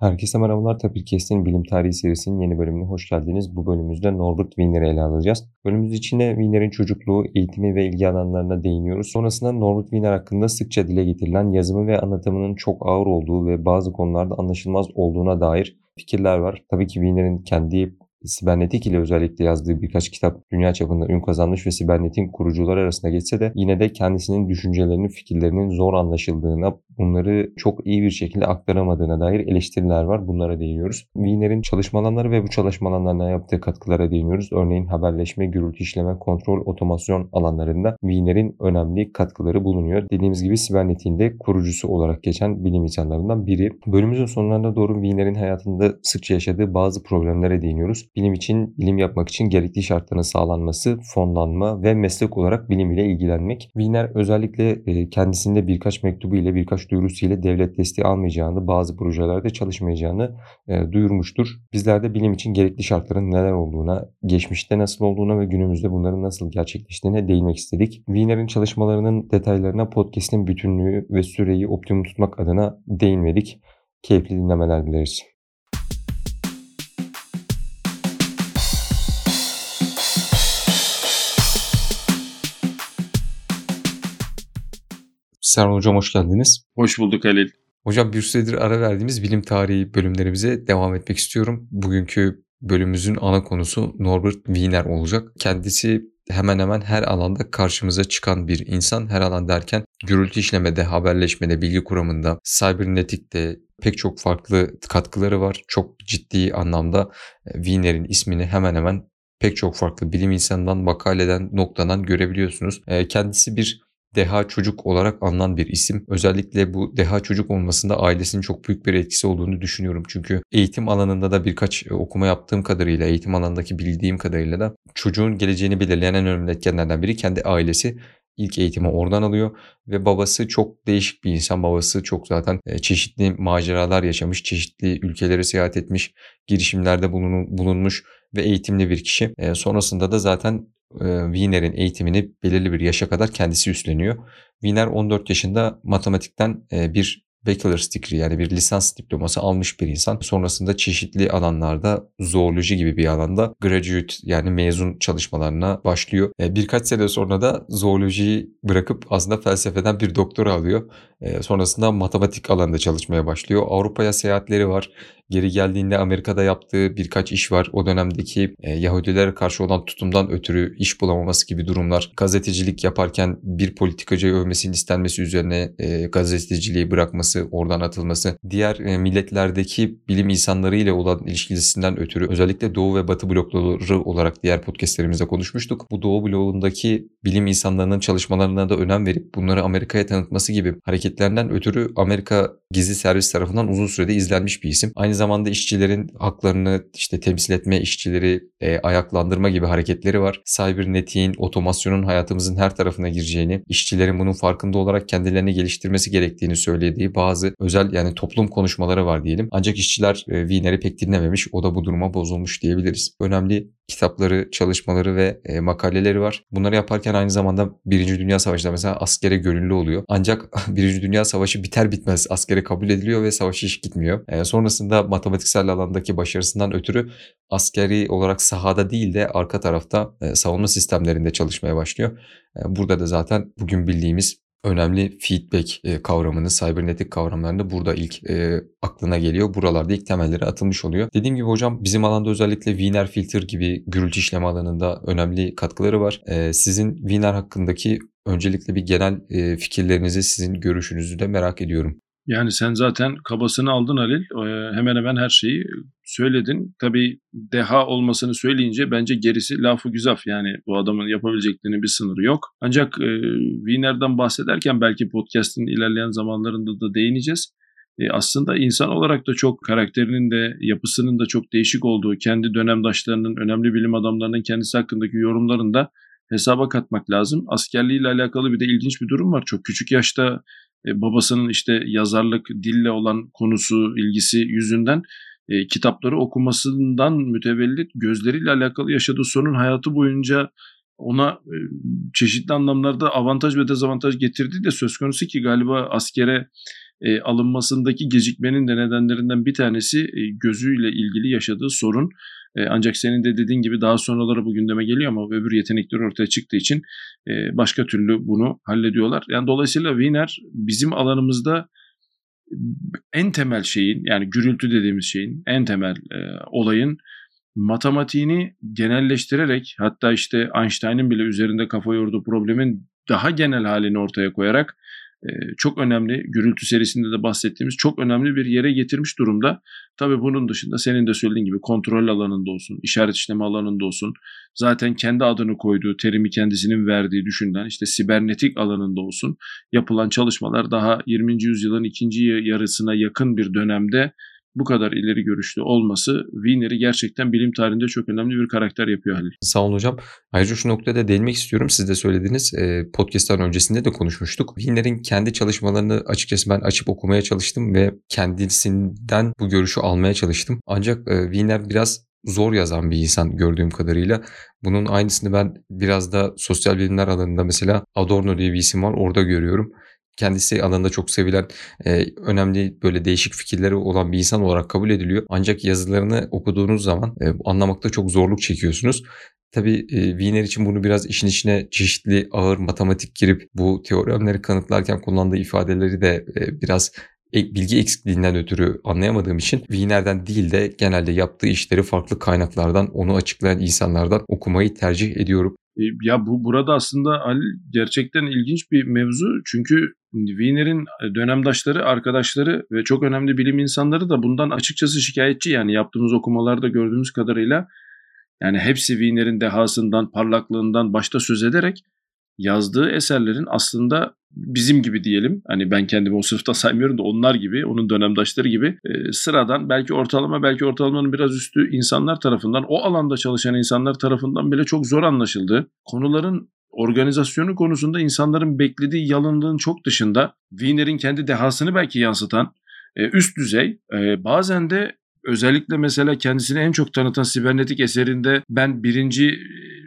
Herkese merhabalar. Tapirkes'in Bilim Tarihi serisinin yeni bölümüne hoş geldiniz. Bu bölümümüzde Norbert Wiener'i ele alacağız. Bölümümüz içinde Wiener'in çocukluğu, eğitimi ve ilgi alanlarına değiniyoruz. Sonrasında Norbert Wiener hakkında sıkça dile getirilen yazımı ve anlatımının çok ağır olduğu ve bazı konularda anlaşılmaz olduğuna dair fikirler var. Tabii ki Wiener'in kendi sibernetik ile özellikle yazdığı birkaç kitap dünya çapında ün kazanmış ve sibernetin kurucuları arasında geçse de yine de kendisinin düşüncelerinin, fikirlerinin zor anlaşıldığına, bunları çok iyi bir şekilde aktaramadığına dair eleştiriler var. Bunlara değiniyoruz. Wiener'in çalışma alanları ve bu çalışma alanlarına yaptığı katkılara değiniyoruz. Örneğin haberleşme, gürültü işleme, kontrol, otomasyon alanlarında Wiener'in önemli katkıları bulunuyor. Dediğimiz gibi sibernetin de kurucusu olarak geçen bilim insanlarından biri. Bölümümüzün sonlarına doğru Wiener'in hayatında sıkça yaşadığı bazı problemlere değiniyoruz bilim için, bilim yapmak için gerekli şartların sağlanması, fonlanma ve meslek olarak bilim ile ilgilenmek. Wiener özellikle e, kendisinde birkaç mektubu ile birkaç duyurusu ile devlet desteği almayacağını, bazı projelerde çalışmayacağını e, duyurmuştur. Bizler de bilim için gerekli şartların neler olduğuna, geçmişte nasıl olduğuna ve günümüzde bunların nasıl gerçekleştiğine değinmek istedik. Wiener'in çalışmalarının detaylarına podcast'in bütünlüğü ve süreyi optimum tutmak adına değinmedik. Keyifli dinlemeler dileriz. Serhan Hocam hoş geldiniz. Hoş bulduk Halil. Hocam bir süredir ara verdiğimiz bilim tarihi bölümlerimize devam etmek istiyorum. Bugünkü bölümümüzün ana konusu Norbert Wiener olacak. Kendisi hemen hemen her alanda karşımıza çıkan bir insan. Her alan derken gürültü işlemede, haberleşmede, bilgi kuramında, cybernetikte pek çok farklı katkıları var. Çok ciddi anlamda e, Wiener'in ismini hemen hemen pek çok farklı bilim insanından, makaleden, noktadan görebiliyorsunuz. E, kendisi bir deha çocuk olarak anılan bir isim. Özellikle bu deha çocuk olmasında ailesinin çok büyük bir etkisi olduğunu düşünüyorum. Çünkü eğitim alanında da birkaç e, okuma yaptığım kadarıyla, eğitim alanındaki bildiğim kadarıyla da çocuğun geleceğini belirleyen en önemli etkenlerden biri kendi ailesi. İlk eğitimi oradan alıyor ve babası çok değişik bir insan. Babası çok zaten e, çeşitli maceralar yaşamış, çeşitli ülkelere seyahat etmiş, girişimlerde bulunmuş ve eğitimli bir kişi. E, sonrasında da zaten Wiener'in eğitimini belirli bir yaşa kadar kendisi üstleniyor. Wiener 14 yaşında matematikten bir bachelor's degree yani bir lisans diploması almış bir insan. Sonrasında çeşitli alanlarda zooloji gibi bir alanda graduate yani mezun çalışmalarına başlıyor. Birkaç sene sonra da zoolojiyi bırakıp aslında felsefeden bir doktora alıyor. Sonrasında matematik alanında çalışmaya başlıyor. Avrupa'ya seyahatleri var. Geri geldiğinde Amerika'da yaptığı birkaç iş var. O dönemdeki e, Yahudilere karşı olan tutumdan ötürü iş bulamaması gibi durumlar. Gazetecilik yaparken bir politikacıyı övmesinin istenmesi üzerine e, gazeteciliği bırakması, oradan atılması. Diğer e, milletlerdeki bilim insanları ile olan ilişkisinden ötürü özellikle Doğu ve Batı blokları olarak diğer podcastlerimizde konuşmuştuk. Bu Doğu bloğundaki bilim insanlarının çalışmalarına da önem verip bunları Amerika'ya tanıtması gibi hareketlerinden ötürü Amerika gizli servis tarafından uzun sürede izlenmiş bir isim. Aynı zamanda işçilerin haklarını işte temsil etme, işçileri e, ayaklandırma gibi hareketleri var. Cybernetiğin, otomasyonun hayatımızın her tarafına gireceğini, işçilerin bunun farkında olarak kendilerini geliştirmesi gerektiğini söylediği bazı özel yani toplum konuşmaları var diyelim. Ancak işçiler e, Wiener'i pek dinlememiş. O da bu duruma bozulmuş diyebiliriz. Önemli kitapları, çalışmaları ve e, makaleleri var. Bunları yaparken aynı zamanda Birinci Dünya Savaşı'nda mesela askere gönüllü oluyor. Ancak Birinci Dünya Savaşı biter bitmez askere kabul ediliyor ve savaş hiç gitmiyor. E, sonrasında matematiksel alandaki başarısından ötürü askeri olarak sahada değil de arka tarafta e, savunma sistemlerinde çalışmaya başlıyor. Burada da zaten bugün bildiğimiz önemli feedback e, kavramını, cybernetik kavramlarını burada ilk e, aklına geliyor. Buralarda ilk temelleri atılmış oluyor. Dediğim gibi hocam bizim alanda özellikle Wiener filter gibi gürültü işleme alanında önemli katkıları var. E, sizin Wiener hakkındaki öncelikle bir genel e, fikirlerinizi, sizin görüşünüzü de merak ediyorum. Yani sen zaten kabasını aldın Halil. Hemen hemen her şeyi söyledin. Tabii deha olmasını söyleyince bence gerisi lafı güzaf. Yani bu adamın yapabileceklerinin bir sınırı yok. Ancak e, Wiener'den bahsederken belki podcast'in ilerleyen zamanlarında da değineceğiz. E, aslında insan olarak da çok karakterinin de yapısının da çok değişik olduğu, kendi dönemdaşlarının, önemli bilim adamlarının kendisi hakkındaki yorumlarında hesaba katmak lazım. Askerliğiyle alakalı bir de ilginç bir durum var. Çok küçük yaşta e, babasının işte yazarlık, dille olan konusu, ilgisi yüzünden e, kitapları okumasından mütevellit gözleriyle alakalı yaşadığı sorun hayatı boyunca ona e, çeşitli anlamlarda avantaj ve dezavantaj getirdiği de söz konusu ki galiba askere e, alınmasındaki gecikmenin de nedenlerinden bir tanesi e, gözüyle ilgili yaşadığı sorun. E, ancak senin de dediğin gibi daha sonraları bu gündeme geliyor ama öbür yetenekler ortaya çıktığı için e, başka türlü bunu hallediyorlar. Yani dolayısıyla Wiener bizim alanımızda en temel şeyin yani gürültü dediğimiz şeyin en temel e, olayın matematiğini genelleştirerek hatta işte Einstein'ın bile üzerinde kafa yorduğu problemin daha genel halini ortaya koyarak çok önemli gürültü serisinde de bahsettiğimiz çok önemli bir yere getirmiş durumda. Tabii bunun dışında senin de söylediğin gibi kontrol alanında olsun, işaret işleme alanında olsun, zaten kendi adını koyduğu, terimi kendisinin verdiği düşünülen işte sibernetik alanında olsun yapılan çalışmalar daha 20. yüzyılın ikinci yarısına yakın bir dönemde bu kadar ileri görüşlü olması Wiener'i gerçekten bilim tarihinde çok önemli bir karakter yapıyor Halil. Sağ olun hocam. Ayrıca şu noktada değinmek istiyorum. Siz de söylediğiniz e, podcast'tan öncesinde de konuşmuştuk. Wiener'in kendi çalışmalarını açıkçası ben açıp okumaya çalıştım ve kendisinden bu görüşü almaya çalıştım. Ancak e, Wiener biraz zor yazan bir insan gördüğüm kadarıyla. Bunun aynısını ben biraz da sosyal bilimler alanında mesela Adorno diye bir isim var orada görüyorum kendisi alanında çok sevilen e, önemli böyle değişik fikirleri olan bir insan olarak kabul ediliyor. Ancak yazılarını okuduğunuz zaman e, anlamakta çok zorluk çekiyorsunuz. Tabii e, Wiener için bunu biraz işin içine çeşitli ağır matematik girip bu teoremleri kanıtlarken kullandığı ifadeleri de e, biraz bilgi eksikliğinden ötürü anlayamadığım için Wiener'den değil de genelde yaptığı işleri farklı kaynaklardan, onu açıklayan insanlardan okumayı tercih ediyorum. E, ya bu burada aslında Ali gerçekten ilginç bir mevzu. Çünkü Wiener'in e, dönemdaşları, arkadaşları ve çok önemli bilim insanları da bundan açıkçası şikayetçi. Yani yaptığımız okumalarda gördüğümüz kadarıyla yani hepsi Wiener'in dehasından, parlaklığından başta söz ederek yazdığı eserlerin aslında bizim gibi diyelim. Hani ben kendimi o sınıfta saymıyorum da onlar gibi, onun dönemdaşları gibi e, sıradan belki ortalama belki ortalamanın biraz üstü insanlar tarafından, o alanda çalışan insanlar tarafından bile çok zor anlaşıldı. Konuların organizasyonu konusunda insanların beklediği yalınlığın çok dışında Wiener'in kendi dehasını belki yansıtan e, üst düzey e, bazen de özellikle mesela kendisini en çok tanıtan sibernetik eserinde ben birinci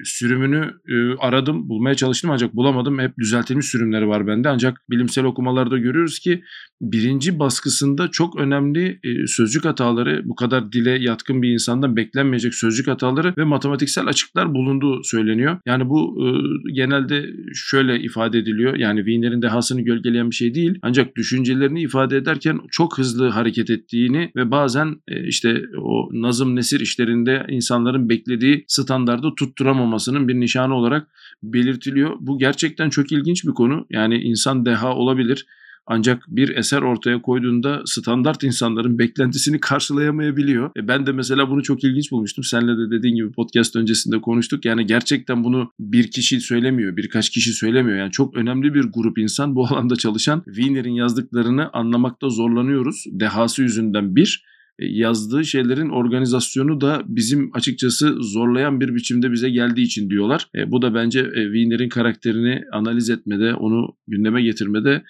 sürümünü e, aradım, bulmaya çalıştım ancak bulamadım. Hep düzeltilmiş sürümleri var bende. Ancak bilimsel okumalarda görüyoruz ki birinci baskısında çok önemli e, sözcük hataları, bu kadar dile yatkın bir insandan beklenmeyecek sözcük hataları ve matematiksel açıklar bulunduğu söyleniyor. Yani bu e, genelde şöyle ifade ediliyor. Yani Wiener'in dehasını gölgeleyen bir şey değil. Ancak düşüncelerini ifade ederken çok hızlı hareket ettiğini ve bazen e, işte o nazım nesir işlerinde insanların beklediği standardı tutturamamasının bir nişanı olarak belirtiliyor. Bu gerçekten çok ilginç bir konu. Yani insan deha olabilir ancak bir eser ortaya koyduğunda standart insanların beklentisini karşılayamayabiliyor. E ben de mesela bunu çok ilginç bulmuştum. Senle de dediğin gibi podcast öncesinde konuştuk. Yani gerçekten bunu bir kişi söylemiyor, birkaç kişi söylemiyor. Yani çok önemli bir grup insan bu alanda çalışan Wiener'in yazdıklarını anlamakta zorlanıyoruz. Dehası yüzünden bir yazdığı şeylerin organizasyonu da bizim açıkçası zorlayan bir biçimde bize geldiği için diyorlar. E, bu da bence e, Wiener'in karakterini analiz etmede, onu gündeme getirmede e,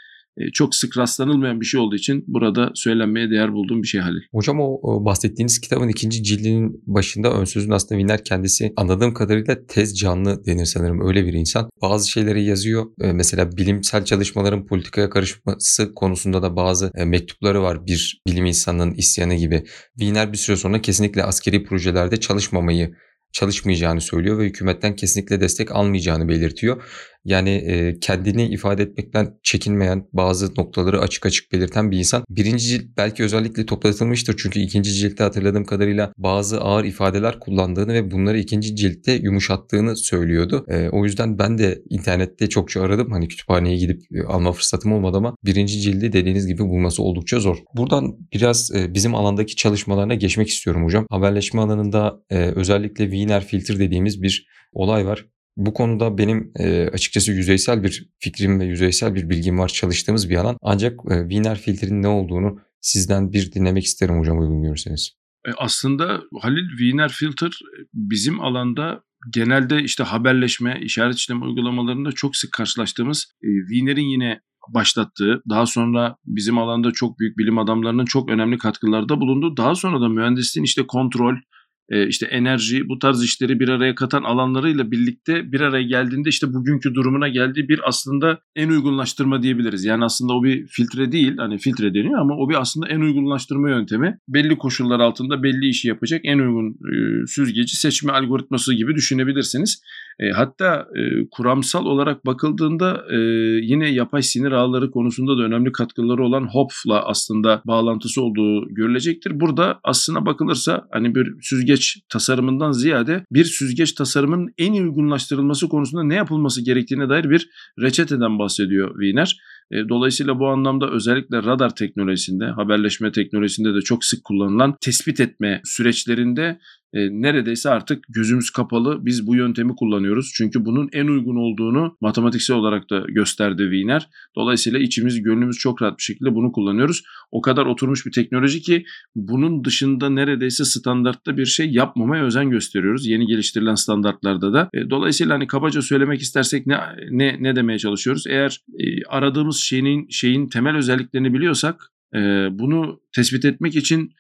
çok sık rastlanılmayan bir şey olduğu için burada söylenmeye değer bulduğum bir şey Halil. Hocam o, bahsettiğiniz kitabın ikinci cildinin başında ön sözün aslında Wiener kendisi anladığım kadarıyla tez canlı denir sanırım öyle bir insan. Bazı şeyleri yazıyor. E, mesela bilimsel çalışmaların politikaya karışması konusunda da bazı e, mektupları var bir bilim insanının isyanı gibi. Wiener bir süre sonra kesinlikle askeri projelerde çalışmamayı çalışmayacağını söylüyor ve hükümetten kesinlikle destek almayacağını belirtiyor. Yani e, kendini ifade etmekten çekinmeyen bazı noktaları açık açık belirten bir insan. Birinci cilt belki özellikle toplatılmıştır çünkü ikinci ciltte hatırladığım kadarıyla bazı ağır ifadeler kullandığını ve bunları ikinci ciltte yumuşattığını söylüyordu. E, o yüzden ben de internette çokça aradım. Hani kütüphaneye gidip alma fırsatım olmadı ama birinci cildi dediğiniz gibi bulması oldukça zor. Buradan biraz e, bizim alandaki çalışmalarına geçmek istiyorum hocam. Haberleşme alanında e, özellikle Wiener filtre dediğimiz bir olay var. Bu konuda benim e, açıkçası yüzeysel bir fikrim ve yüzeysel bir bilgim var çalıştığımız bir alan. Ancak e, Wiener filtrenin ne olduğunu sizden bir dinlemek isterim hocam uygun görürseniz. E aslında Halil Wiener filter bizim alanda genelde işte haberleşme, işaret işleme uygulamalarında çok sık karşılaştığımız Wiener'in yine başlattığı, daha sonra bizim alanda çok büyük bilim adamlarının çok önemli katkılarda bulunduğu, daha sonra da mühendisliğin işte kontrol, işte enerji bu tarz işleri bir araya katan alanlarıyla birlikte bir araya geldiğinde işte bugünkü durumuna geldiği bir aslında en uygunlaştırma diyebiliriz. Yani aslında o bir filtre değil hani filtre deniyor ama o bir aslında en uygunlaştırma yöntemi. Belli koşullar altında belli işi yapacak en uygun e, süzgeci seçme algoritması gibi düşünebilirsiniz. E, hatta e, kuramsal olarak bakıldığında e, yine yapay sinir ağları konusunda da önemli katkıları olan HOPF'la aslında bağlantısı olduğu görülecektir. Burada aslına bakılırsa hani bir süzgeç tasarımından ziyade bir süzgeç tasarımının en iyi uygunlaştırılması konusunda ne yapılması gerektiğine dair bir reçeteden bahsediyor Wiener. E, dolayısıyla bu anlamda özellikle radar teknolojisinde, haberleşme teknolojisinde de çok sık kullanılan tespit etme süreçlerinde e, neredeyse artık gözümüz kapalı biz bu yöntemi kullanıyoruz. Çünkü bunun en uygun olduğunu matematiksel olarak da gösterdi Wiener. Dolayısıyla içimiz gönlümüz çok rahat bir şekilde bunu kullanıyoruz. O kadar oturmuş bir teknoloji ki bunun dışında neredeyse standartta bir şey yapmamaya özen gösteriyoruz. Yeni geliştirilen standartlarda da. E, dolayısıyla hani kabaca söylemek istersek ne ne ne demeye çalışıyoruz? Eğer e, aradığımız şeyin şeyin temel özelliklerini biliyorsak e, bunu tespit etmek için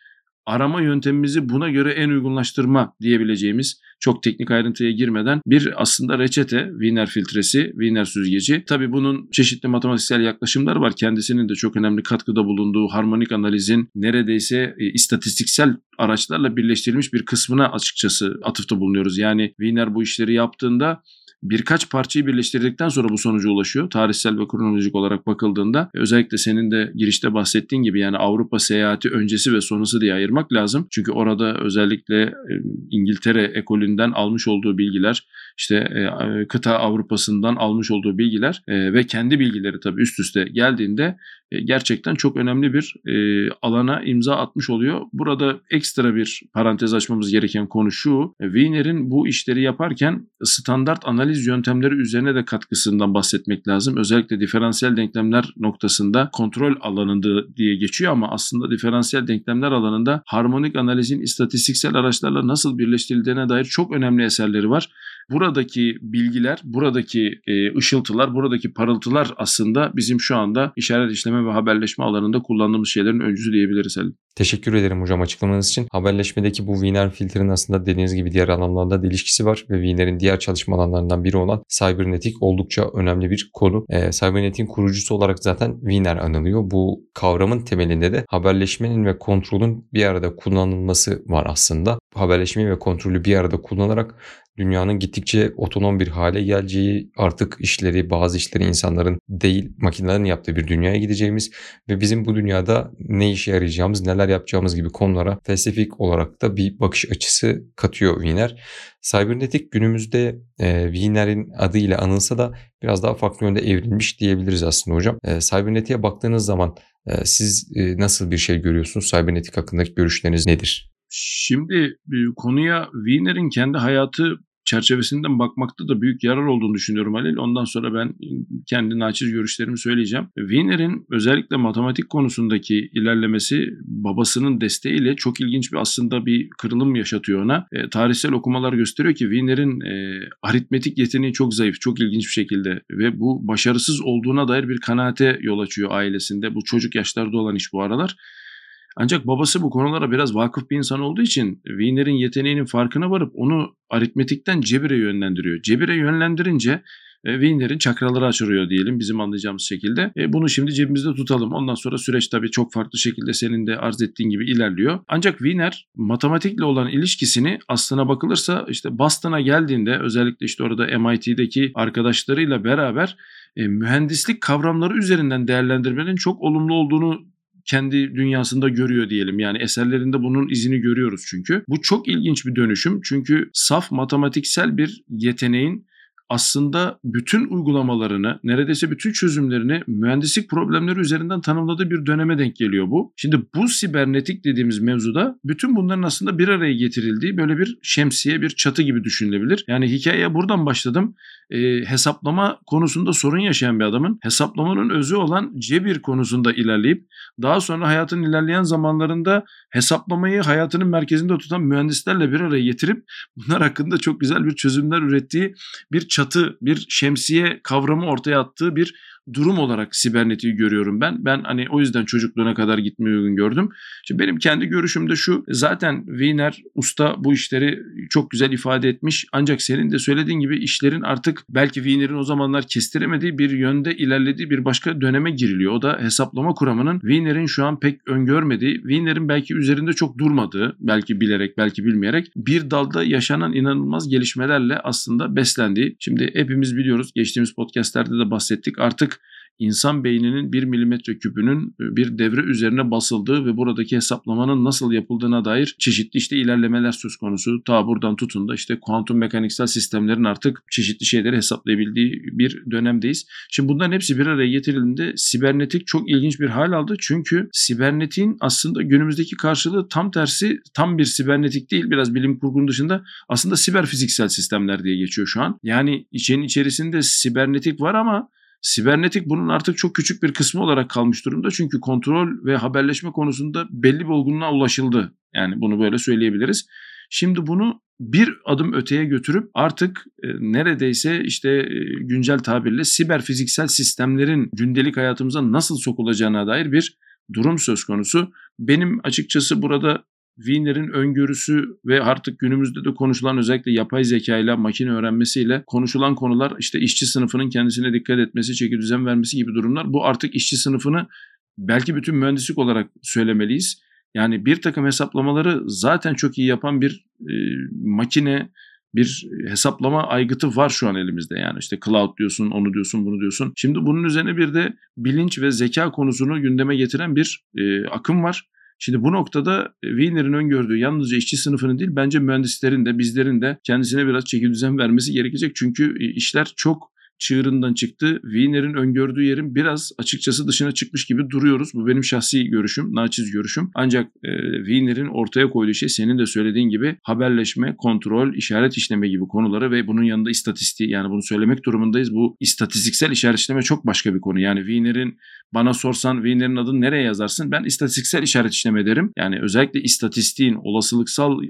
arama yöntemimizi buna göre en uygunlaştırma diyebileceğimiz çok teknik ayrıntıya girmeden bir aslında reçete Wiener filtresi, Wiener süzgeci. Tabi bunun çeşitli matematiksel yaklaşımları var. Kendisinin de çok önemli katkıda bulunduğu harmonik analizin neredeyse e, istatistiksel araçlarla birleştirilmiş bir kısmına açıkçası atıfta bulunuyoruz. Yani Wiener bu işleri yaptığında birkaç parçayı birleştirdikten sonra bu sonuca ulaşıyor. Tarihsel ve kronolojik olarak bakıldığında özellikle senin de girişte bahsettiğin gibi yani Avrupa seyahati öncesi ve sonrası diye ayırmak lazım. Çünkü orada özellikle e, İngiltere ekolünden almış olduğu bilgiler, işte e, kıta Avrupa'sından almış olduğu bilgiler e, ve kendi bilgileri tabii üst üste geldiğinde gerçekten çok önemli bir alana imza atmış oluyor. Burada ekstra bir parantez açmamız gereken konu şu. Wiener'in bu işleri yaparken standart analiz yöntemleri üzerine de katkısından bahsetmek lazım. Özellikle diferansiyel denklemler noktasında kontrol alanında diye geçiyor ama aslında diferansiyel denklemler alanında harmonik analizin istatistiksel araçlarla nasıl birleştirildiğine dair çok önemli eserleri var buradaki bilgiler, buradaki e, ışıltılar, buradaki parıltılar aslında bizim şu anda işaret işleme ve haberleşme alanında kullandığımız şeylerin öncüsü diyebiliriz Ali. Teşekkür ederim hocam açıklamanız için. Haberleşmedeki bu Wiener filtrenin aslında dediğiniz gibi diğer alanlarda da ilişkisi var ve Wiener'in diğer çalışma alanlarından biri olan Cybernetik oldukça önemli bir konu. E, Cybernetik'in kurucusu olarak zaten Wiener anılıyor. Bu kavramın temelinde de haberleşmenin ve kontrolün bir arada kullanılması var aslında. Haberleşmeyi ve kontrolü bir arada kullanarak dünyanın gittikçe otonom bir hale geleceği, artık işleri, bazı işleri insanların değil makinelerin yaptığı bir dünyaya gideceğimiz ve bizim bu dünyada ne işe yarayacağımız, neler yapacağımız gibi konulara felsefik olarak da bir bakış açısı katıyor Wiener. Cybernetik günümüzde e, Wiener'in adıyla anılsa da biraz daha farklı yönde evrilmiş diyebiliriz aslında hocam. E, Cybernetik'e baktığınız zaman e, siz e, nasıl bir şey görüyorsunuz? Cybernetik hakkındaki görüşleriniz nedir? Şimdi konuya Wiener'in kendi hayatı çerçevesinden bakmakta da büyük yarar olduğunu düşünüyorum Halil. Ondan sonra ben kendi naçiz görüşlerimi söyleyeceğim. Wiener'in özellikle matematik konusundaki ilerlemesi babasının desteğiyle çok ilginç bir aslında bir kırılım yaşatıyor ona. E, tarihsel okumalar gösteriyor ki Wiener'in e, aritmetik yeteneği çok zayıf, çok ilginç bir şekilde ve bu başarısız olduğuna dair bir kanaate yol açıyor ailesinde. Bu çocuk yaşlarda olan iş bu aralar. Ancak babası bu konulara biraz vakıf bir insan olduğu için Wiener'in yeteneğinin farkına varıp onu aritmetikten cebire yönlendiriyor. Cebire yönlendirince e, Wiener'in çakraları açılıyor diyelim bizim anlayacağımız şekilde. E, bunu şimdi cebimizde tutalım. Ondan sonra süreç tabii çok farklı şekilde senin de arz ettiğin gibi ilerliyor. Ancak Wiener matematikle olan ilişkisini aslına bakılırsa işte Boston'a geldiğinde özellikle işte orada MIT'deki arkadaşlarıyla beraber e, mühendislik kavramları üzerinden değerlendirmenin çok olumlu olduğunu kendi dünyasında görüyor diyelim. Yani eserlerinde bunun izini görüyoruz çünkü. Bu çok ilginç bir dönüşüm. Çünkü saf matematiksel bir yeteneğin aslında bütün uygulamalarını, neredeyse bütün çözümlerini mühendislik problemleri üzerinden tanımladığı bir döneme denk geliyor bu. Şimdi bu sibernetik dediğimiz mevzuda bütün bunların aslında bir araya getirildiği böyle bir şemsiye, bir çatı gibi düşünülebilir. Yani hikayeye buradan başladım. E, hesaplama konusunda sorun yaşayan bir adamın hesaplamanın özü olan cebir konusunda ilerleyip daha sonra hayatın ilerleyen zamanlarında hesaplamayı hayatının merkezinde tutan mühendislerle bir araya getirip bunlar hakkında çok güzel bir çözümler ürettiği bir çatı, bir şemsiye kavramı ortaya attığı bir durum olarak sibernetiği görüyorum ben. Ben hani o yüzden çocukluğuna kadar gitmeyi uygun gördüm. Şimdi benim kendi görüşüm de şu. Zaten Wiener usta bu işleri çok güzel ifade etmiş. Ancak senin de söylediğin gibi işlerin artık belki Wiener'in o zamanlar kestiremediği bir yönde ilerlediği bir başka döneme giriliyor. O da hesaplama kuramının Wiener'in şu an pek öngörmediği, Wiener'in belki üzerinde çok durmadığı, belki bilerek belki bilmeyerek bir dalda yaşanan inanılmaz gelişmelerle aslında beslendiği. Şimdi hepimiz biliyoruz geçtiğimiz podcastlerde de bahsettik artık insan beyninin 1 milimetre küpünün e, bir devre üzerine basıldığı ve buradaki hesaplamanın nasıl yapıldığına dair çeşitli işte ilerlemeler söz konusu. Ta buradan tutun da işte kuantum mekaniksel sistemlerin artık çeşitli şeyleri hesaplayabildiği bir dönemdeyiz. Şimdi bunların hepsi bir araya getirildiğinde sibernetik çok ilginç bir hal aldı. Çünkü sibernetiğin aslında günümüzdeki karşılığı tam tersi tam bir sibernetik değil biraz bilim kurgunun dışında aslında siber fiziksel sistemler diye geçiyor şu an. Yani içenin içerisinde sibernetik var ama Sibernetik bunun artık çok küçük bir kısmı olarak kalmış durumda. Çünkü kontrol ve haberleşme konusunda belli bir olgunluğa ulaşıldı. Yani bunu böyle söyleyebiliriz. Şimdi bunu bir adım öteye götürüp artık e, neredeyse işte e, güncel tabirle siber fiziksel sistemlerin gündelik hayatımıza nasıl sokulacağına dair bir durum söz konusu. Benim açıkçası burada Wiener'in öngörüsü ve artık günümüzde de konuşulan özellikle yapay zeka ile makine öğrenmesiyle konuşulan konular işte işçi sınıfının kendisine dikkat etmesi, çeki düzen vermesi gibi durumlar. Bu artık işçi sınıfını belki bütün mühendislik olarak söylemeliyiz. Yani bir takım hesaplamaları zaten çok iyi yapan bir e, makine, bir hesaplama aygıtı var şu an elimizde. Yani işte cloud diyorsun, onu diyorsun, bunu diyorsun. Şimdi bunun üzerine bir de bilinç ve zeka konusunu gündeme getiren bir e, akım var. Şimdi bu noktada e, Wiener'in öngördüğü yalnızca işçi sınıfının değil bence mühendislerin de bizlerin de kendisine biraz çeki düzen vermesi gerekecek. Çünkü e, işler çok çığırından çıktı. Wiener'in öngördüğü yerin biraz açıkçası dışına çıkmış gibi duruyoruz. Bu benim şahsi görüşüm, naçiz görüşüm. Ancak e, Wiener'in ortaya koyduğu şey senin de söylediğin gibi haberleşme, kontrol, işaret işleme gibi konuları ve bunun yanında istatistiği yani bunu söylemek durumundayız. Bu istatistiksel işaret işleme çok başka bir konu. Yani Wiener'in bana sorsan Wiener'in adını nereye yazarsın? Ben istatistiksel işaret işleme derim. Yani özellikle istatistiğin, olasılıksal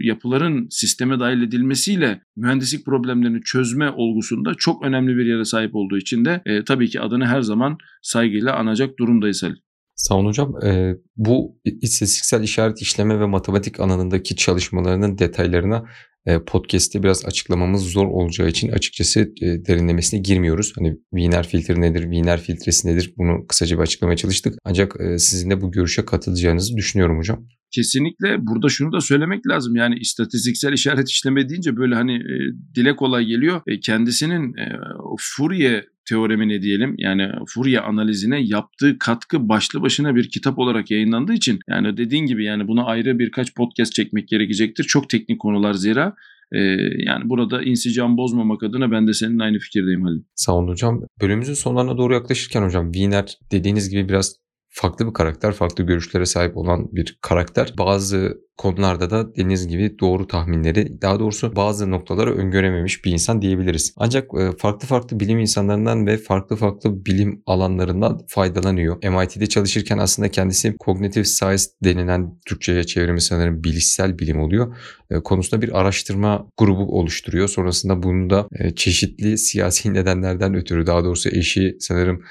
yapıların sisteme dahil edilmesiyle mühendislik problemlerini çözme olgusunda çok önemli bir yere sahip olduğu için de e, tabii ki adını her zaman saygıyla anacak durumdayız Halil. Sağ olun hocam. E, bu istatistiksel işaret işleme ve matematik alanındaki çalışmalarının detaylarına e, podcast'te biraz açıklamamız zor olacağı için açıkçası e, derinlemesine girmiyoruz. Hani Wiener filtre nedir, Wiener filtresi nedir bunu kısaca bir açıklamaya çalıştık. Ancak e, sizin de bu görüşe katılacağınızı düşünüyorum hocam. Kesinlikle burada şunu da söylemek lazım. Yani istatistiksel işaret işleme deyince böyle hani e, dile kolay geliyor. E, kendisinin e, Fourier teoremine diyelim yani Fourier analizine yaptığı katkı başlı başına bir kitap olarak yayınlandığı için yani dediğin gibi yani buna ayrı birkaç podcast çekmek gerekecektir. Çok teknik konular zira. Ee, yani burada insicam bozmamak adına ben de senin aynı fikirdeyim Halil. Sağ olun hocam. Bölümümüzün sonlarına doğru yaklaşırken hocam Wiener dediğiniz gibi biraz farklı bir karakter, farklı görüşlere sahip olan bir karakter. Bazı konularda da deniz gibi doğru tahminleri, daha doğrusu bazı noktaları öngörememiş bir insan diyebiliriz. Ancak e, farklı farklı bilim insanlarından ve farklı farklı bilim alanlarından faydalanıyor. MIT'de çalışırken aslında kendisi Cognitive Science denilen Türkçe'ye çevrimi sanırım bilişsel bilim oluyor. E, konusunda bir araştırma grubu oluşturuyor. Sonrasında bunu da e, çeşitli siyasi nedenlerden ötürü daha doğrusu eşi sanırım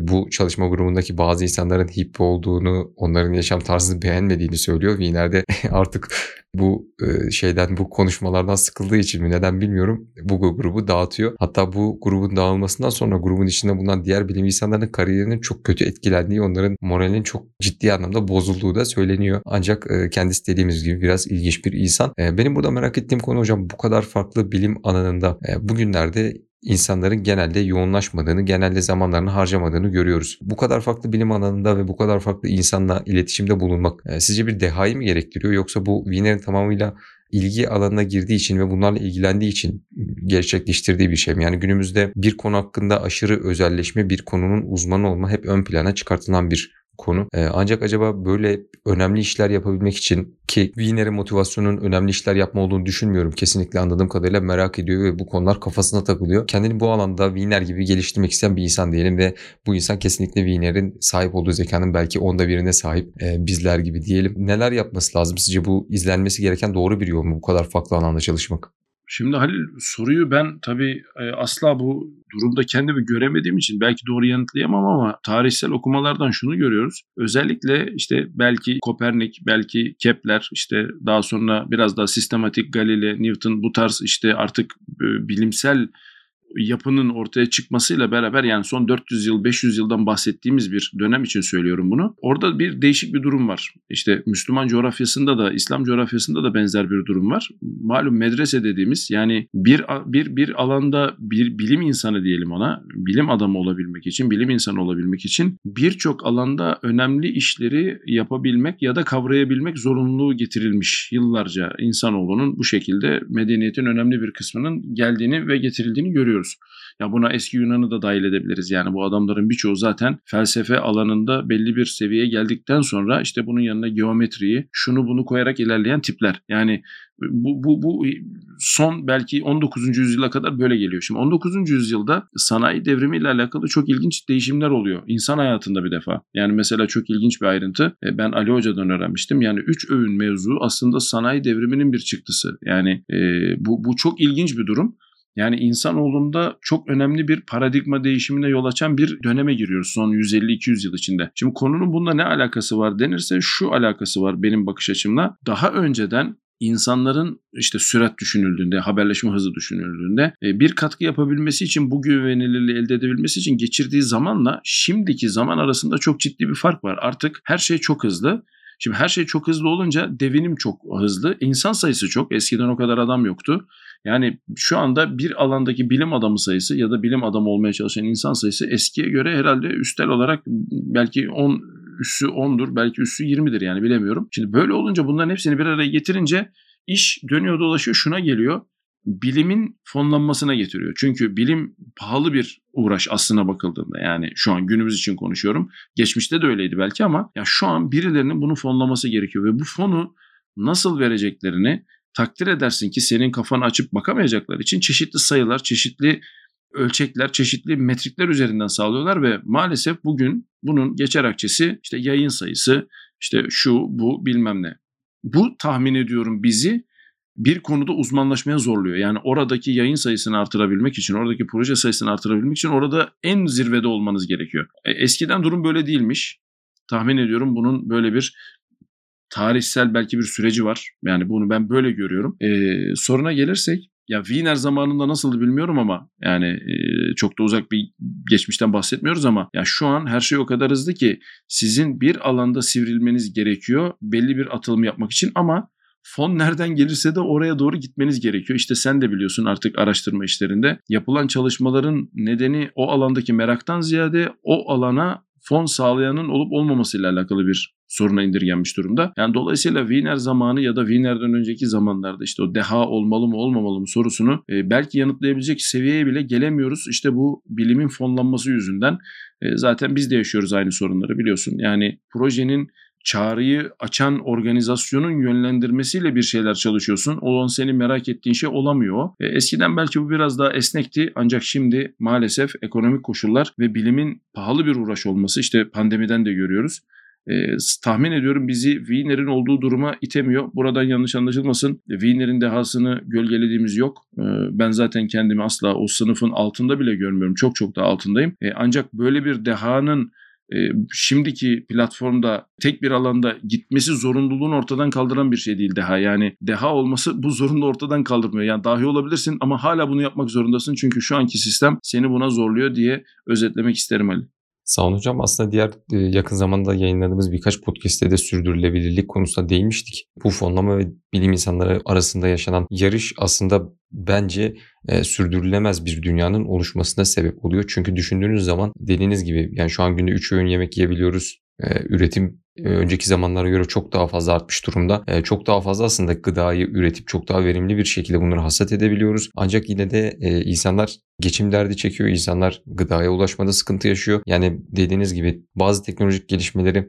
bu çalışma grubundaki bazı insanların hippi olduğunu, onların yaşam tarzını beğenmediğini söylüyor. Wiener'de artık bu e, şeyden bu konuşmalardan sıkıldığı için mi neden bilmiyorum bu grubu dağıtıyor. Hatta bu grubun dağılmasından sonra grubun içinde bulunan diğer bilim insanlarının kariyerinin çok kötü etkilendiği, onların moralinin çok ciddi anlamda bozulduğu da söyleniyor. Ancak e, kendisi dediğimiz gibi biraz ilginç bir insan. E, benim burada merak ettiğim konu hocam bu kadar farklı bilim alanında bugünlerde insanların genelde yoğunlaşmadığını, genelde zamanlarını harcamadığını görüyoruz. Bu kadar farklı bilim alanında ve bu kadar farklı insanla iletişimde bulunmak e, sizce bir dehayı mı gerektiriyor yoksa bu Wiener'in tamamıyla ilgi alanına girdiği için ve bunlarla ilgilendiği için gerçekleştirdiği bir şey mi? Yani günümüzde bir konu hakkında aşırı özelleşme, bir konunun uzmanı olma hep ön plana çıkartılan bir konu. E, ancak acaba böyle önemli işler yapabilmek için ki Wiener'in motivasyonun önemli işler yapma olduğunu düşünmüyorum. Kesinlikle anladığım kadarıyla merak ediyor ve bu konular kafasına takılıyor. Kendini bu alanda Wiener gibi geliştirmek isteyen bir insan diyelim ve bu insan kesinlikle Wiener'in sahip olduğu zekanın belki onda birine sahip e, bizler gibi diyelim. Neler yapması lazım? Sizce bu izlenmesi gereken doğru bir yol mu bu kadar farklı alanda çalışmak? Şimdi Halil soruyu ben tabii e, asla bu durumda kendimi göremediğim için belki doğru yanıtlayamam ama tarihsel okumalardan şunu görüyoruz. Özellikle işte belki Kopernik, belki Kepler, işte daha sonra biraz daha sistematik Galile, Newton bu tarz işte artık e, bilimsel yapının ortaya çıkmasıyla beraber yani son 400 yıl 500 yıldan bahsettiğimiz bir dönem için söylüyorum bunu. Orada bir değişik bir durum var. İşte Müslüman coğrafyasında da İslam coğrafyasında da benzer bir durum var. Malum medrese dediğimiz yani bir bir bir alanda bir bilim insanı diyelim ona, bilim adamı olabilmek için, bilim insanı olabilmek için birçok alanda önemli işleri yapabilmek ya da kavrayabilmek zorunluluğu getirilmiş yıllarca insanoğlunun bu şekilde medeniyetin önemli bir kısmının geldiğini ve getirildiğini görüyoruz görüyoruz. Ya buna eski Yunan'ı da dahil edebiliriz. Yani bu adamların birçoğu zaten felsefe alanında belli bir seviyeye geldikten sonra işte bunun yanına geometriyi, şunu bunu koyarak ilerleyen tipler. Yani bu, bu, bu son belki 19. yüzyıla kadar böyle geliyor. Şimdi 19. yüzyılda sanayi devrimiyle alakalı çok ilginç değişimler oluyor. İnsan hayatında bir defa. Yani mesela çok ilginç bir ayrıntı. E, ben Ali Hoca'dan öğrenmiştim. Yani üç öğün mevzu aslında sanayi devriminin bir çıktısı. Yani e, bu, bu çok ilginç bir durum. Yani insanoğlunda çok önemli bir paradigma değişimine yol açan bir döneme giriyoruz son 150-200 yıl içinde. Şimdi konunun bunda ne alakası var denirse şu alakası var benim bakış açımla. Daha önceden insanların işte sürat düşünüldüğünde, haberleşme hızı düşünüldüğünde e, bir katkı yapabilmesi için bu güvenilirliği elde edebilmesi için geçirdiği zamanla şimdiki zaman arasında çok ciddi bir fark var. Artık her şey çok hızlı. Şimdi her şey çok hızlı olunca devinim çok hızlı. İnsan sayısı çok. Eskiden o kadar adam yoktu. Yani şu anda bir alandaki bilim adamı sayısı ya da bilim adamı olmaya çalışan insan sayısı eskiye göre herhalde üstel olarak belki 10 üssü 10'dur belki üssü 20'dir yani bilemiyorum. Şimdi böyle olunca bunların hepsini bir araya getirince iş dönüyor dolaşıyor şuna geliyor. Bilimin fonlanmasına getiriyor. Çünkü bilim pahalı bir uğraş aslına bakıldığında yani şu an günümüz için konuşuyorum. Geçmişte de öyleydi belki ama ya şu an birilerinin bunu fonlaması gerekiyor ve bu fonu nasıl vereceklerini takdir edersin ki senin kafanı açıp bakamayacaklar için çeşitli sayılar, çeşitli ölçekler, çeşitli metrikler üzerinden sağlıyorlar ve maalesef bugün bunun geçer akçesi işte yayın sayısı, işte şu, bu bilmem ne. Bu tahmin ediyorum bizi bir konuda uzmanlaşmaya zorluyor. Yani oradaki yayın sayısını artırabilmek için, oradaki proje sayısını artırabilmek için orada en zirvede olmanız gerekiyor. E, eskiden durum böyle değilmiş. Tahmin ediyorum bunun böyle bir tarihsel belki bir süreci var. Yani bunu ben böyle görüyorum. Ee, soruna gelirsek ya Wiener zamanında nasıldı bilmiyorum ama yani e, çok da uzak bir geçmişten bahsetmiyoruz ama ya şu an her şey o kadar hızlı ki sizin bir alanda sivrilmeniz gerekiyor belli bir atılım yapmak için ama fon nereden gelirse de oraya doğru gitmeniz gerekiyor. İşte sen de biliyorsun artık araştırma işlerinde yapılan çalışmaların nedeni o alandaki meraktan ziyade o alana fon sağlayanın olup olmamasıyla alakalı bir soruna indirgenmiş durumda. Yani dolayısıyla Wiener zamanı ya da Wiener'den önceki zamanlarda işte o deha olmalı mı olmamalı mı sorusunu e, belki yanıtlayabilecek seviyeye bile gelemiyoruz. İşte bu bilimin fonlanması yüzünden e, zaten biz de yaşıyoruz aynı sorunları biliyorsun. Yani projenin çağrıyı açan organizasyonun yönlendirmesiyle bir şeyler çalışıyorsun. O an senin merak ettiğin şey olamıyor. E, eskiden belki bu biraz daha esnekti ancak şimdi maalesef ekonomik koşullar ve bilimin pahalı bir uğraş olması işte pandemiden de görüyoruz e, tahmin ediyorum bizi Wiener'in olduğu duruma itemiyor. Buradan yanlış anlaşılmasın. Wiener'in dehasını gölgelediğimiz yok. E, ben zaten kendimi asla o sınıfın altında bile görmüyorum. Çok çok da altındayım. E, ancak böyle bir dehanın e, şimdiki platformda tek bir alanda gitmesi zorunluluğunu ortadan kaldıran bir şey değil deha. Yani deha olması bu zorunlu ortadan kaldırmıyor. Yani dahi olabilirsin ama hala bunu yapmak zorundasın. Çünkü şu anki sistem seni buna zorluyor diye özetlemek isterim Ali. Sağ olun hocam. Aslında diğer e, yakın zamanda yayınladığımız birkaç podcast'te de sürdürülebilirlik konusunda değinmiştik. Bu fonlama ve bilim insanları arasında yaşanan yarış aslında bence e, sürdürülemez bir dünyanın oluşmasına sebep oluyor. Çünkü düşündüğünüz zaman dediğiniz gibi yani şu an günde 3 öğün yemek yiyebiliyoruz. E, üretim e, önceki zamanlara göre çok daha fazla artmış durumda. E, çok daha fazla aslında gıdayı üretip çok daha verimli bir şekilde bunları hasat edebiliyoruz. Ancak yine de e, insanlar geçim derdi çekiyor. İnsanlar gıdaya ulaşmada sıkıntı yaşıyor. Yani dediğiniz gibi bazı teknolojik gelişmeleri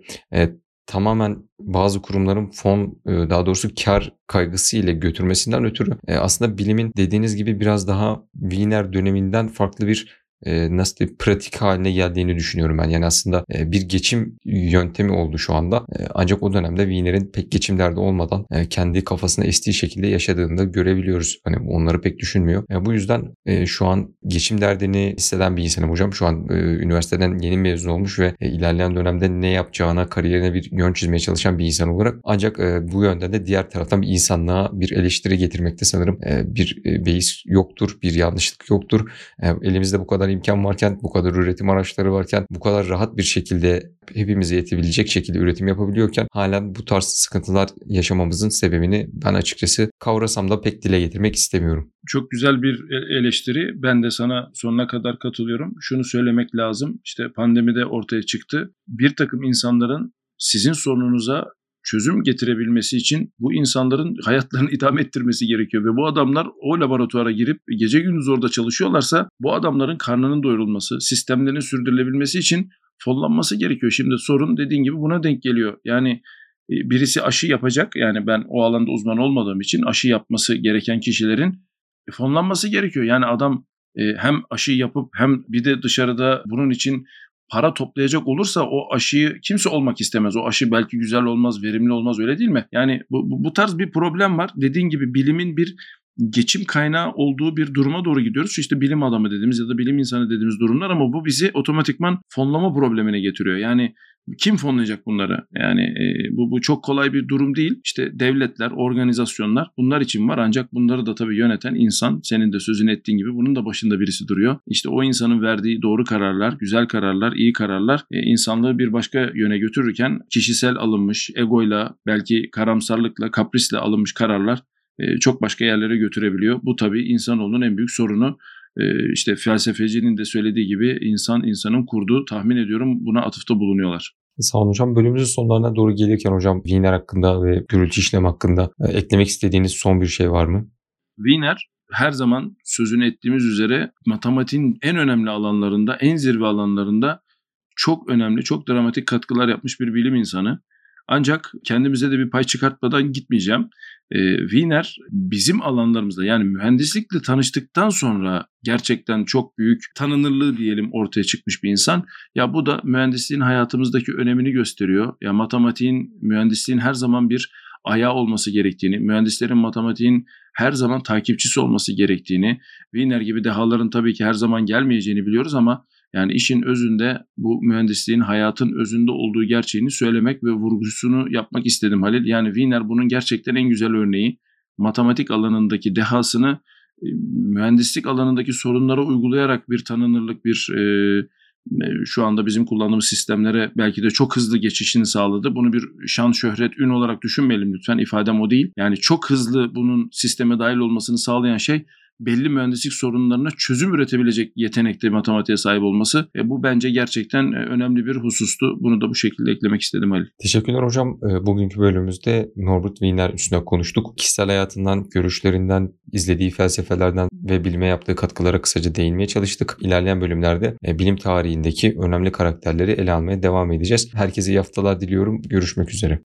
tamamen bazı kurumların fon daha doğrusu kar kaygısı ile götürmesinden ötürü aslında bilimin dediğiniz gibi biraz daha Wiener döneminden farklı bir e, nasıl diyeyim pratik haline geldiğini düşünüyorum ben. Yani aslında e, bir geçim yöntemi oldu şu anda. E, ancak o dönemde Wiener'in pek geçim derdi olmadan e, kendi kafasına estiği şekilde yaşadığını da görebiliyoruz. Hani onları pek düşünmüyor. E, bu yüzden şu an geçim derdini hisseden bir insanım hocam. Şu an üniversiteden yeni mezun olmuş ve ilerleyen dönemde ne yapacağına, kariyerine bir yön çizmeye çalışan bir insan olarak. Ancak bu yönden de diğer taraftan bir insanlığa bir eleştiri getirmekte sanırım bir e, beis yoktur, bir yanlışlık yoktur. Elimizde bu kadar imkan varken, bu kadar üretim araçları varken, bu kadar rahat bir şekilde hepimize yetebilecek şekilde üretim yapabiliyorken halen bu tarz sıkıntılar yaşamamızın sebebini ben açıkçası kavrasam da pek dile getirmek istemiyorum. Çok güzel bir e, eleştiri. Ben de sana sonuna kadar katılıyorum. Şunu söylemek lazım. İşte pandemide ortaya çıktı. Bir takım insanların sizin sorununuza çözüm getirebilmesi için bu insanların hayatlarını idame ettirmesi gerekiyor. Ve bu adamlar o laboratuvara girip gece gündüz orada çalışıyorlarsa bu adamların karnının doyurulması, sistemlerin sürdürülebilmesi için fonlanması gerekiyor. Şimdi sorun dediğin gibi buna denk geliyor. Yani e, birisi aşı yapacak. Yani ben o alanda uzman olmadığım için aşı yapması gereken kişilerin fonlanması gerekiyor. Yani adam e, hem aşı yapıp hem bir de dışarıda bunun için para toplayacak olursa o aşıyı kimse olmak istemez. O aşı belki güzel olmaz, verimli olmaz öyle değil mi? Yani bu, bu, bu tarz bir problem var. Dediğin gibi bilimin bir geçim kaynağı olduğu bir duruma doğru gidiyoruz. İşte bilim adamı dediğimiz ya da bilim insanı dediğimiz durumlar ama bu bizi otomatikman fonlama problemine getiriyor. Yani kim fonlayacak bunları? Yani e, bu, bu çok kolay bir durum değil. İşte devletler, organizasyonlar bunlar için var ancak bunları da tabii yöneten insan senin de sözünü ettiğin gibi bunun da başında birisi duruyor. İşte o insanın verdiği doğru kararlar, güzel kararlar, iyi kararlar e, insanlığı bir başka yöne götürürken kişisel alınmış, egoyla, belki karamsarlıkla, kaprisle alınmış kararlar e, çok başka yerlere götürebiliyor. Bu tabii insanoğlunun en büyük sorunu. E, işte felsefecinin de söylediği gibi insan insanın kurduğu tahmin ediyorum buna atıfta bulunuyorlar. Sağ olun hocam. Bölümümüzün sonlarına doğru gelirken hocam Wiener hakkında ve gürültü işlem hakkında e, eklemek istediğiniz son bir şey var mı? Wiener her zaman sözünü ettiğimiz üzere matematiğin en önemli alanlarında, en zirve alanlarında çok önemli, çok dramatik katkılar yapmış bir bilim insanı. Ancak kendimize de bir pay çıkartmadan gitmeyeceğim. E, Wiener bizim alanlarımızda yani mühendislikle tanıştıktan sonra gerçekten çok büyük tanınırlığı diyelim ortaya çıkmış bir insan. Ya bu da mühendisliğin hayatımızdaki önemini gösteriyor. Ya matematiğin, mühendisliğin her zaman bir ayağı olması gerektiğini, mühendislerin matematiğin her zaman takipçisi olması gerektiğini, Wiener gibi dehaların tabii ki her zaman gelmeyeceğini biliyoruz ama yani işin özünde bu mühendisliğin hayatın özünde olduğu gerçeğini söylemek ve vurgusunu yapmak istedim Halil. Yani Wiener bunun gerçekten en güzel örneği. Matematik alanındaki dehasını e, mühendislik alanındaki sorunlara uygulayarak bir tanınırlık, bir e, e, şu anda bizim kullandığımız sistemlere belki de çok hızlı geçişini sağladı. Bunu bir şan, şöhret, ün olarak düşünmeyelim lütfen. ifadem o değil. Yani çok hızlı bunun sisteme dahil olmasını sağlayan şey belli mühendislik sorunlarına çözüm üretebilecek yetenekte matematiğe sahip olması. E, bu bence gerçekten e, önemli bir husustu. Bunu da bu şekilde eklemek istedim Halil. Teşekkürler hocam. E, bugünkü bölümümüzde Norbert Wiener üstüne konuştuk. Kişisel hayatından, görüşlerinden, izlediği felsefelerden ve bilime yaptığı katkılara kısaca değinmeye çalıştık. İlerleyen bölümlerde e, bilim tarihindeki önemli karakterleri ele almaya devam edeceğiz. Herkese iyi haftalar diliyorum. Görüşmek üzere.